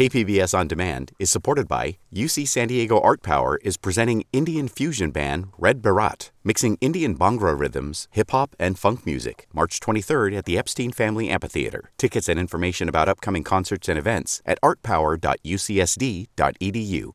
KPBS On Demand is supported by UC San Diego Art Power is presenting Indian fusion band Red Baraat, mixing Indian Bhangra rhythms, hip hop, and funk music, March 23rd at the Epstein Family Amphitheater. Tickets and information about upcoming concerts and events at artpower.ucsd.edu.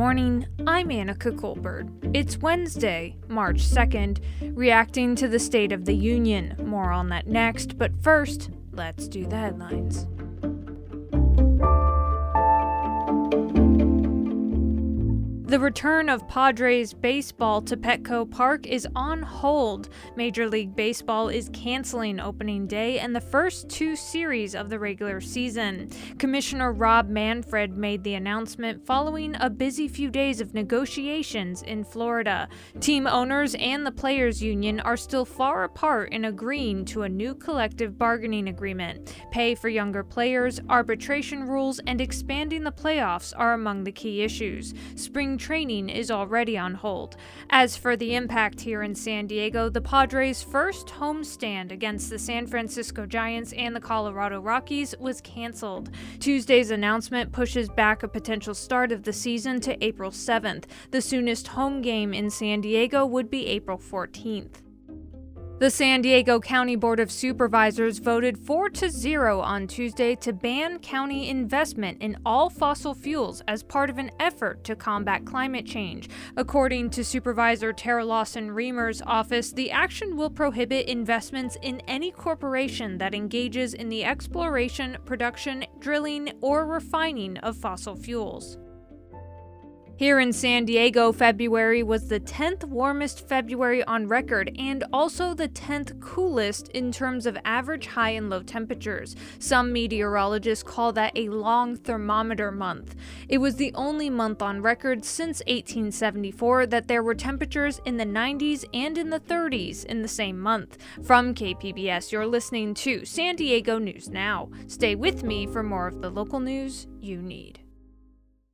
morning. I'm Anica Colbert. It's Wednesday, March 2nd, reacting to the State of the Union. More on that next, but first, let's do the headlines. The return of Padres baseball to Petco Park is on hold. Major League Baseball is canceling opening day and the first two series of the regular season. Commissioner Rob Manfred made the announcement following a busy few days of negotiations in Florida. Team owners and the Players Union are still far apart in agreeing to a new collective bargaining agreement. Pay for younger players, arbitration rules, and expanding the playoffs are among the key issues. Spring training is already on hold. As for the impact here in San Diego, the Padres' first homestand against the San Francisco Giants and the Colorado Rockies was canceled. Tuesday's announcement pushes back a potential start of the season to April 7th. The soonest home game in San Diego would be April 14th. The San Diego County Board of Supervisors voted 4 to 0 on Tuesday to ban county investment in all fossil fuels as part of an effort to combat climate change. According to Supervisor Terra Lawson Remer's office, the action will prohibit investments in any corporation that engages in the exploration, production, drilling, or refining of fossil fuels. Here in San Diego, February was the 10th warmest February on record and also the 10th coolest in terms of average high and low temperatures. Some meteorologists call that a long thermometer month. It was the only month on record since 1874 that there were temperatures in the 90s and in the 30s in the same month. From KPBS, you're listening to San Diego News Now. Stay with me for more of the local news you need.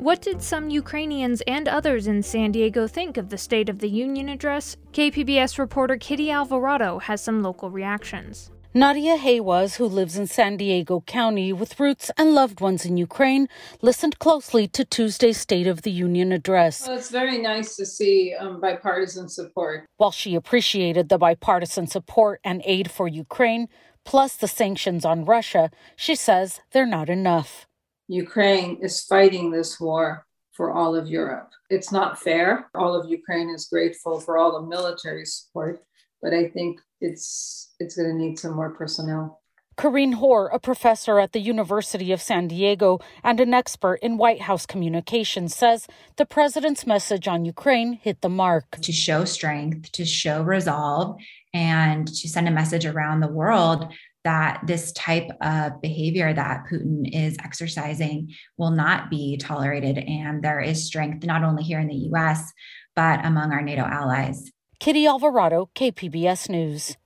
What did some Ukrainians and others in San Diego think of the State of the Union address? KPBS reporter Kitty Alvarado has some local reactions. Nadia Haywas, who lives in San Diego County with roots and loved ones in Ukraine, listened closely to Tuesday's State of the Union address. Well, it's very nice to see um, bipartisan support. While she appreciated the bipartisan support and aid for Ukraine, plus the sanctions on Russia, she says they're not enough. Ukraine is fighting this war for all of Europe. It's not fair. All of Ukraine is grateful for all the military support, but I think it's it's going to need some more personnel. Corrine Hoare, a professor at the University of San Diego and an expert in White House communications, says the president's message on Ukraine hit the mark. To show strength, to show resolve, and to send a message around the world that this type of behavior that Putin is exercising will not be tolerated. And there is strength not only here in the US, but among our NATO allies. Kitty Alvarado, KPBS News.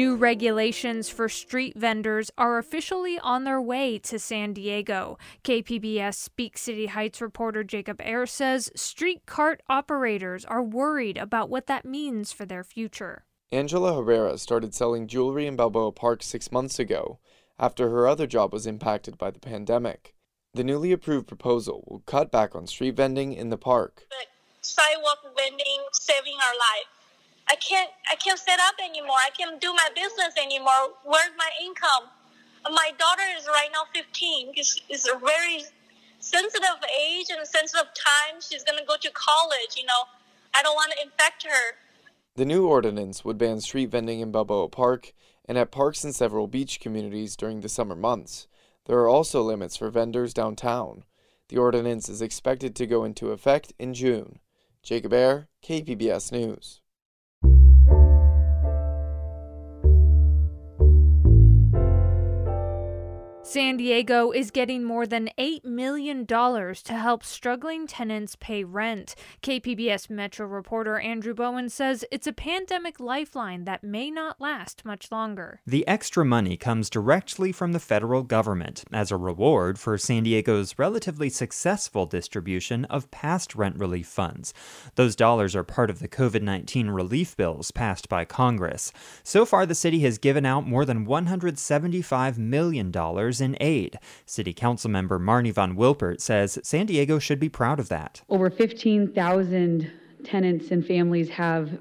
New regulations for street vendors are officially on their way to San Diego. KPBS Speak City Heights reporter Jacob Aere says street cart operators are worried about what that means for their future. Angela Herrera started selling jewelry in Balboa Park six months ago after her other job was impacted by the pandemic. The newly approved proposal will cut back on street vending in the park. The sidewalk vending saving our life. I can't I can't set up anymore. I can't do my business anymore. Where's my income? My daughter is right now 15. It's, a very sensitive age and sensitive time. She's gonna go to college. You know, I don't want to infect her. The new ordinance would ban street vending in Balboa Park and at parks in several beach communities during the summer months. There are also limits for vendors downtown. The ordinance is expected to go into effect in June. Jacob Aere, KPBS News. San Diego is getting more than $8 million to help struggling tenants pay rent. KPBS Metro reporter Andrew Bowen says it's a pandemic lifeline that may not last much longer. The extra money comes directly from the federal government as a reward for San Diego's relatively successful distribution of past rent relief funds. Those dollars are part of the COVID 19 relief bills passed by Congress. So far, the city has given out more than $175 million in aid. City Council member Marni von Wilpert says San Diego should be proud of that. Over 15,000 tenants and families have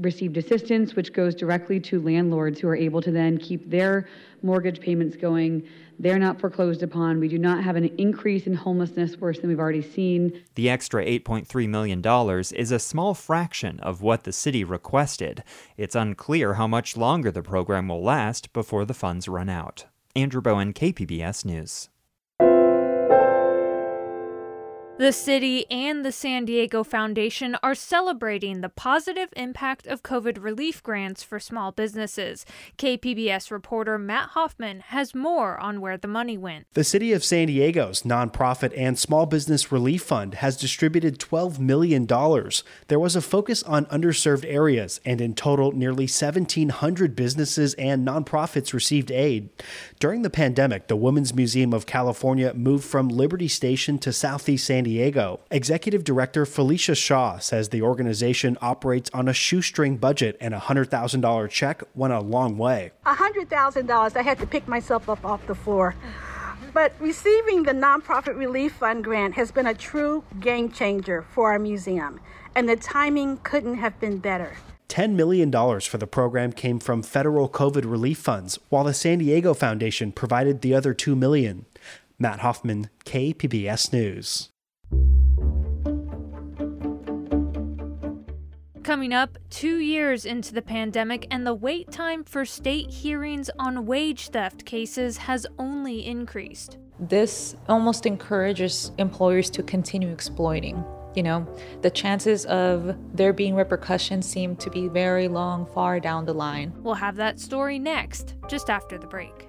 received assistance, which goes directly to landlords who are able to then keep their mortgage payments going. They're not foreclosed upon. We do not have an increase in homelessness worse than we've already seen. The extra $8.3 million is a small fraction of what the city requested. It's unclear how much longer the program will last before the funds run out. Andrew Bowen, KPBS News. The city and the San Diego Foundation are celebrating the positive impact of COVID relief grants for small businesses. KPBS reporter Matt Hoffman has more on where the money went. The City of San Diego's nonprofit and small business relief fund has distributed $12 million. There was a focus on underserved areas, and in total, nearly 1,700 businesses and nonprofits received aid. During the pandemic, the Women's Museum of California moved from Liberty Station to Southeast San Diego. Executive Director Felicia Shaw says the organization operates on a shoestring budget and a $100,000 check went a long way. $100,000, I had to pick myself up off the floor. But receiving the Nonprofit Relief Fund grant has been a true game changer for our museum, and the timing couldn't have been better. $10 million for the program came from federal COVID relief funds, while the San Diego Foundation provided the other 2 million. Matt Hoffman, KPBS News. Coming up, two years into the pandemic, and the wait time for state hearings on wage theft cases has only increased. This almost encourages employers to continue exploiting. You know, the chances of there being repercussions seem to be very long, far down the line. We'll have that story next, just after the break.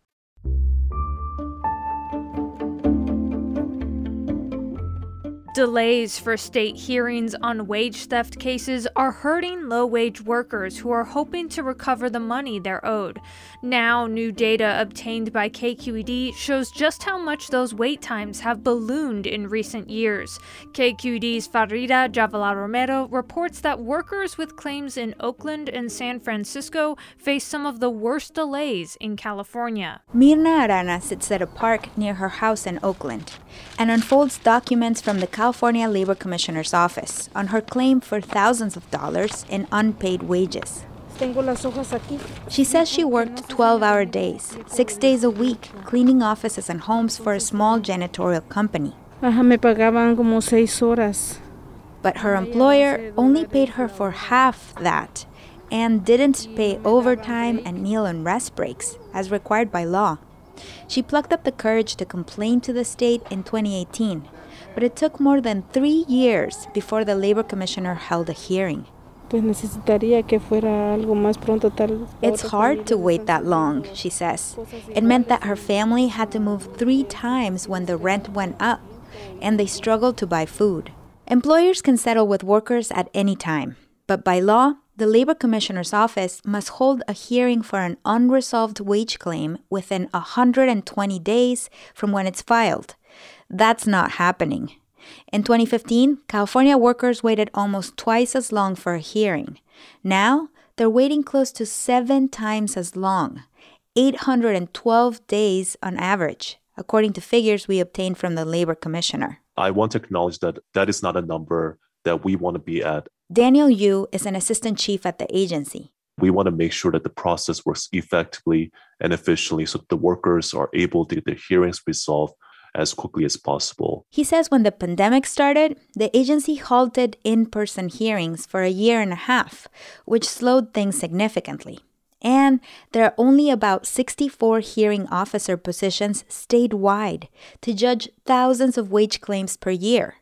Delays for state hearings on wage theft cases are hurting low wage workers who are hoping to recover the money they're owed. Now, new data obtained by KQED shows just how much those wait times have ballooned in recent years. KQED's Farida Jhabvala Romero reports that workers with claims in Oakland and San Francisco face some of the worst delays in California. Mirna Arana sits at a park near her house in Oakland and unfolds documents from the California Labor Commissioner's office on her claim for thousands of dollars in unpaid wages. She says she worked 12 hour days, six days a week, cleaning offices and homes for a small janitorial company. But her employer only paid her for half that and didn't pay overtime and meal and rest breaks as required by law. She plucked up the courage to complain to the state in 2018 but it took more than three years before the labor commissioner held a hearing. It's hard to wait that long, she says. It meant that her family had to move three times when the rent went up, and they struggled to buy food. Employers can settle with workers at any time, but by law, the Labor Commissioner's office must hold a hearing for an unresolved wage claim within 120 days from when it's filed. That's not happening. In 2015, California workers waited almost twice as long for a hearing. Now, they're waiting close to seven times as long 812 days on average, according to figures we obtained from the Labor Commissioner. I want to acknowledge that that is not a number that we want to be at. Daniel Yu is an assistant chief at the agency. We want to make sure that the process works effectively and efficiently so that the workers are able to get their hearings resolved as quickly as possible. He says when the pandemic started, the agency halted in person hearings for a year and a half, which slowed things significantly. And there are only about 64 hearing officer positions statewide to judge thousands of wage claims per year.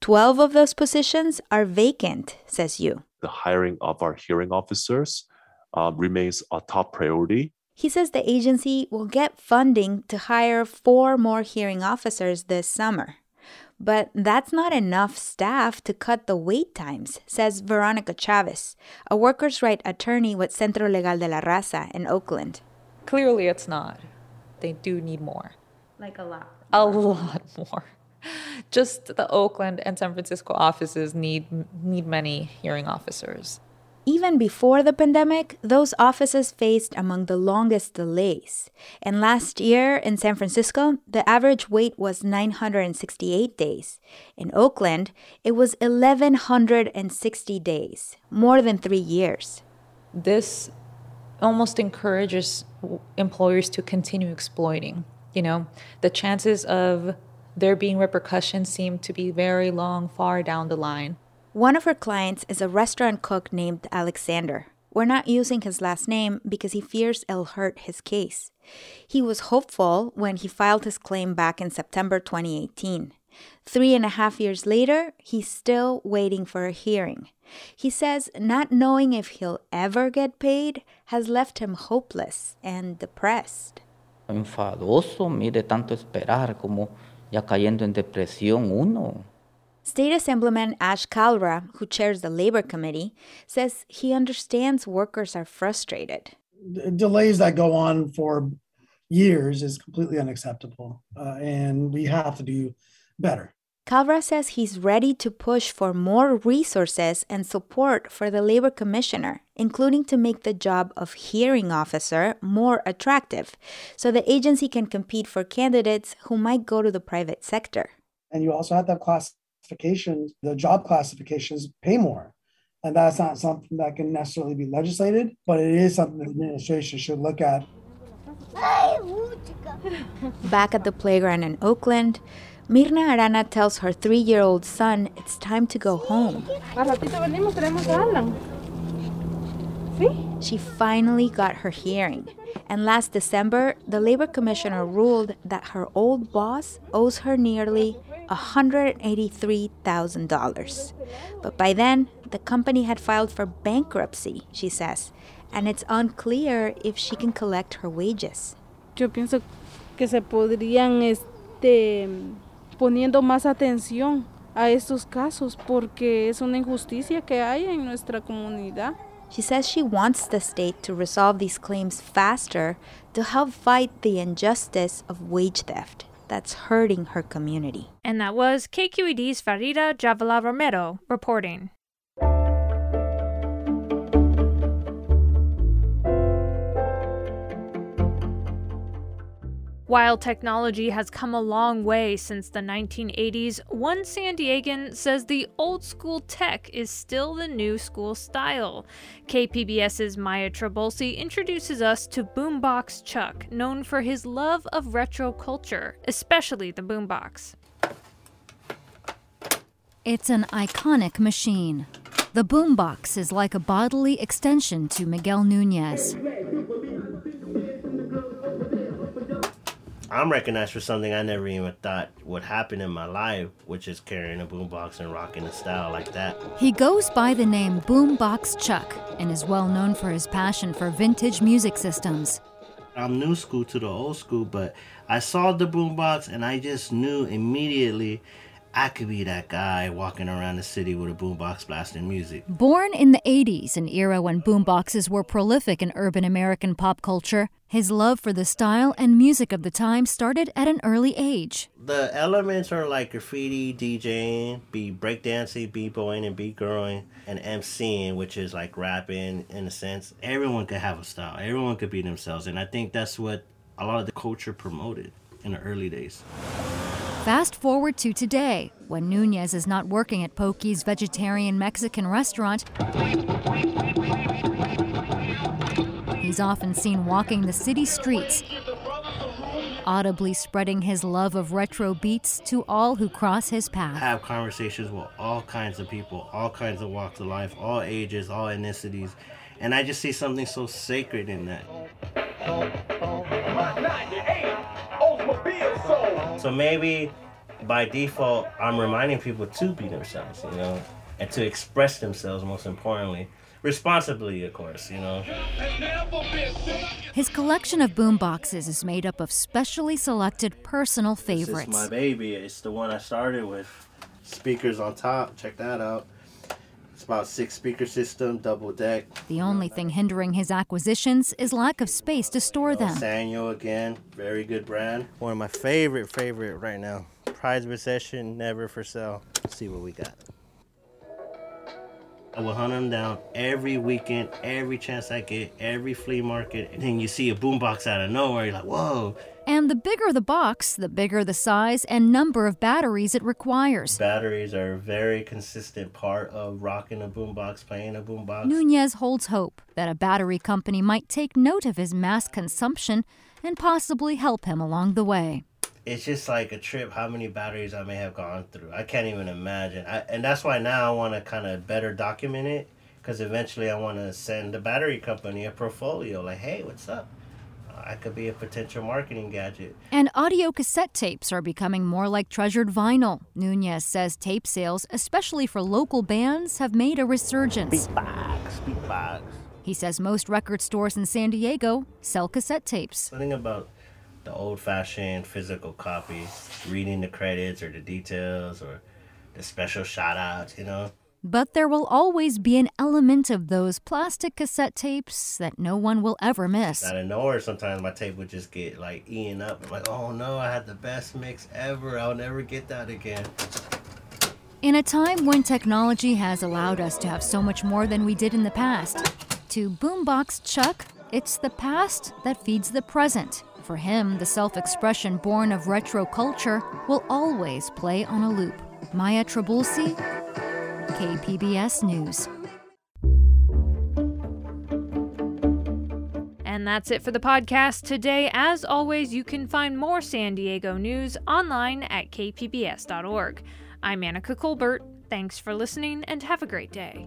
12 of those positions are vacant, says Yu. The hiring of our hearing officers uh, remains a top priority. He says the agency will get funding to hire four more hearing officers this summer. But that's not enough staff to cut the wait times, says Veronica Chavez, a workers' right attorney with Centro Legal de la Raza in Oakland. Clearly, it's not. They do need more. Like a lot. A lot more. Just the Oakland and San Francisco offices need need many hearing officers. Even before the pandemic, those offices faced among the longest delays. And last year in San Francisco, the average wait was 968 days. In Oakland, it was 1,160 days, more than three years. This almost encourages employers to continue exploiting. You know, the chances of there being repercussions seem to be very long, far down the line. One of her clients is a restaurant cook named Alexander. We're not using his last name because he fears it'll hurt his case. He was hopeful when he filed his claim back in September 2018. Three and a half years later, he's still waiting for a hearing. He says not knowing if he'll ever get paid has left him hopeless and depressed. Enfadoso, mire tanto esperar como ya cayendo en depresión uno. State Assemblyman Ash Kalra, who chairs the Labor Committee, says he understands workers are frustrated. D- delays that go on for years is completely unacceptable, uh, and we have to do better. Kalra says he's ready to push for more resources and support for the labor commissioner, including to make the job of hearing officer more attractive so the agency can compete for candidates who might go to the private sector. And you also have to have classifications, the job classifications pay more. And that's not something that can necessarily be legislated, but it is something the administration should look at. Back at the playground in Oakland, Mirna Arana tells her three year old son it's time to go home. She finally got her hearing, and last December, the labor commissioner ruled that her old boss owes her nearly $183,000. But by then, the company had filed for bankruptcy, she says, and it's unclear if she can collect her wages. Yo pienso que se podrían este poniendo más atención a estos casos porque es una injusticia que hay en nuestra comunidad. She says she wants the state to resolve these claims faster to help fight the injustice of wage theft that's hurting her community. And that was KQED's Farida Jhabvala Romero reporting. While technology has come a long way since the 1980s, one San Diegan says the old school tech is still the new school style. KPBS's Maya Trabulsi introduces us to Boombox Chuck, known for his love of retro culture, especially the boombox. It's an iconic machine. The boombox is like a bodily extension to Miguel Nunez. I'm recognized for something I never even thought would happen in my life, which is carrying a boombox and rocking a style like that. He goes by the name Boombox Chuck and is well known for his passion for vintage music systems. I'm new school to the old school, but I saw the boombox and I just knew immediately I could be that guy walking around the city with a boombox blasting music. Born in the 80s, an era when boomboxes were prolific in urban American pop culture, his love for the style and music of the time started at an early age. The elements are like graffiti, DJing, be breakdancing, b-boying, and beat-girling, and MCing, which is like rapping in a sense. Everyone could have a style. Everyone could be themselves, and I think that's what a lot of the culture promoted in the early days. Fast forward to today, when Nunez is not working at Pokez vegetarian Mexican restaurant. He's often seen walking the city streets, audibly spreading his love of retro beats to all who cross his path. I have conversations with all kinds of people, all kinds of walks of life, all ages, all ethnicities. And I just see something so sacred in that. So maybe by default, I'm reminding people to be themselves, you know, and to express themselves, most importantly. Responsibly, of course, you know. His collection of boomboxes is made up of specially selected personal favorites. This is my baby. It's the one I started with. Speakers on top. Check that out. It's about six speaker system, double deck. The only thing hindering his acquisitions is lack of space to store them. Sanyo again, very good brand. One of my favorite, favorite right now. Prized possession, never for sale. Let's see what we got. I will hunt them down every weekend, every chance I get, every flea market. And then you see a boombox out of nowhere, you're like, whoa. And the bigger the box, the bigger the size and number of batteries it requires. Batteries are a very consistent part of rocking a boombox, playing a boombox. Nunez holds hope that a battery company might take note of his mass consumption and possibly help him along the way it's just like a trip how many batteries I may have gone through. I can't even imagine. I, and that's why now I want to kind of better document it because eventually I want to send the battery company a portfolio like, hey, what's up? I could be a potential marketing gadget. And audio cassette tapes are becoming more like treasured vinyl. Nunez says tape sales, especially for local bands, have made a resurgence. Beatbox, beatbox. He says most record stores in San Diego sell cassette tapes. The thing about the old fashioned physical copy, reading the credits or the details or the special shout outs, you know. But there will always be an element of those plastic cassette tapes that no one will ever miss. Out of nowhere, sometimes my tape would just get like eaten up. I'm like, oh no, I had the best mix ever. I'll never get that again. In a time when technology has allowed us to have so much more than we did in the past, to Boombox Chuck, it's the past that feeds the present. For him, the self expression born of retro culture will always play on a loop. Maya Trabulsi, KPBS News. And that's it for the podcast today. As always, you can find more San Diego news online at kpbs.org. I'm Anica Colbert. Thanks for listening and have a great day.